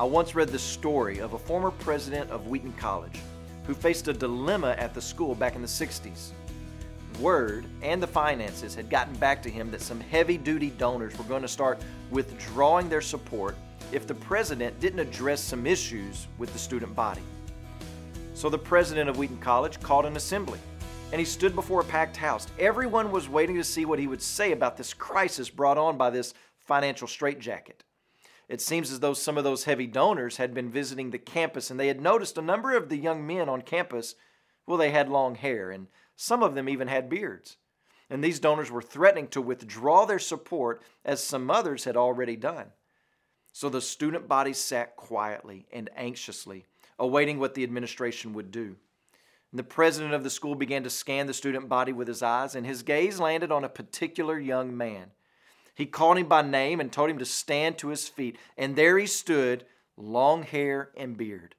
I once read the story of a former president of Wheaton College who faced a dilemma at the school back in the 60s. Word and the finances had gotten back to him that some heavy duty donors were going to start withdrawing their support if the president didn't address some issues with the student body. So the president of Wheaton College called an assembly and he stood before a packed house. Everyone was waiting to see what he would say about this crisis brought on by this financial straitjacket. It seems as though some of those heavy donors had been visiting the campus and they had noticed a number of the young men on campus, well, they had long hair and some of them even had beards. And these donors were threatening to withdraw their support as some others had already done. So the student body sat quietly and anxiously, awaiting what the administration would do. And the president of the school began to scan the student body with his eyes, and his gaze landed on a particular young man. He called him by name and told him to stand to his feet. And there he stood, long hair and beard.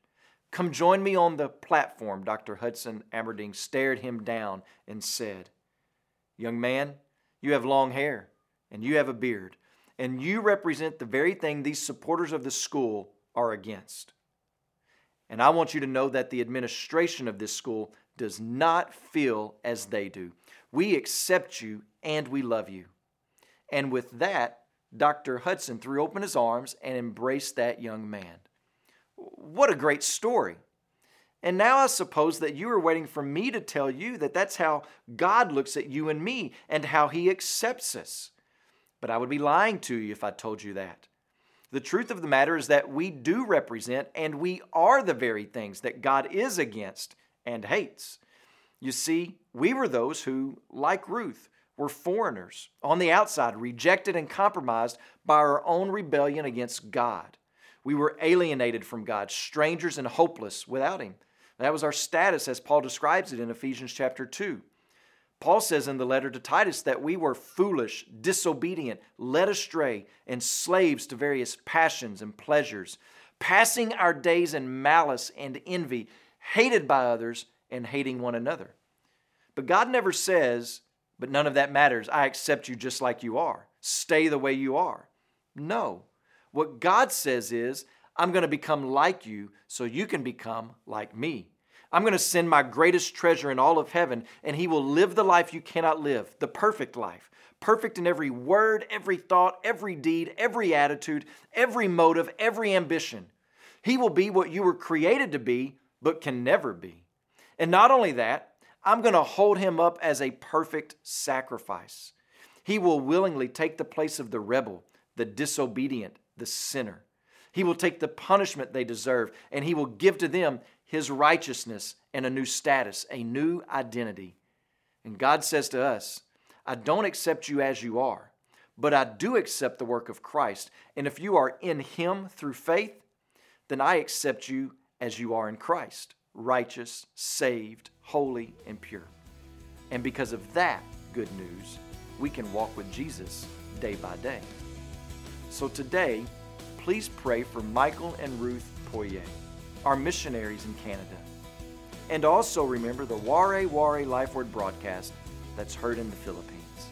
Come join me on the platform, Dr. Hudson Armerding stared him down and said, Young man, you have long hair and you have a beard, and you represent the very thing these supporters of the school are against. And I want you to know that the administration of this school does not feel as they do. We accept you and we love you. And with that, Dr. Hudson threw open his arms and embraced that young man. What a great story. And now I suppose that you are waiting for me to tell you that that's how God looks at you and me and how He accepts us. But I would be lying to you if I told you that. The truth of the matter is that we do represent and we are the very things that God is against and hates. You see, we were those who, like Ruth, were foreigners on the outside, rejected and compromised by our own rebellion against God. We were alienated from God, strangers and hopeless without Him. That was our status as Paul describes it in Ephesians chapter 2. Paul says in the letter to Titus that we were foolish, disobedient, led astray, and slaves to various passions and pleasures, passing our days in malice and envy, hated by others and hating one another. But God never says, but none of that matters. I accept you just like you are. Stay the way you are. No. What God says is, I'm going to become like you so you can become like me. I'm going to send my greatest treasure in all of heaven, and he will live the life you cannot live, the perfect life. Perfect in every word, every thought, every deed, every attitude, every motive, every ambition. He will be what you were created to be, but can never be. And not only that, I'm going to hold him up as a perfect sacrifice. He will willingly take the place of the rebel, the disobedient, the sinner. He will take the punishment they deserve, and he will give to them his righteousness and a new status, a new identity. And God says to us, I don't accept you as you are, but I do accept the work of Christ. And if you are in him through faith, then I accept you as you are in Christ, righteous, saved, holy, and pure. And because of that good news, we can walk with Jesus day by day. So today, please pray for Michael and Ruth Poirier our missionaries in Canada. And also remember the Waray Waray Life Word broadcast that's heard in the Philippines.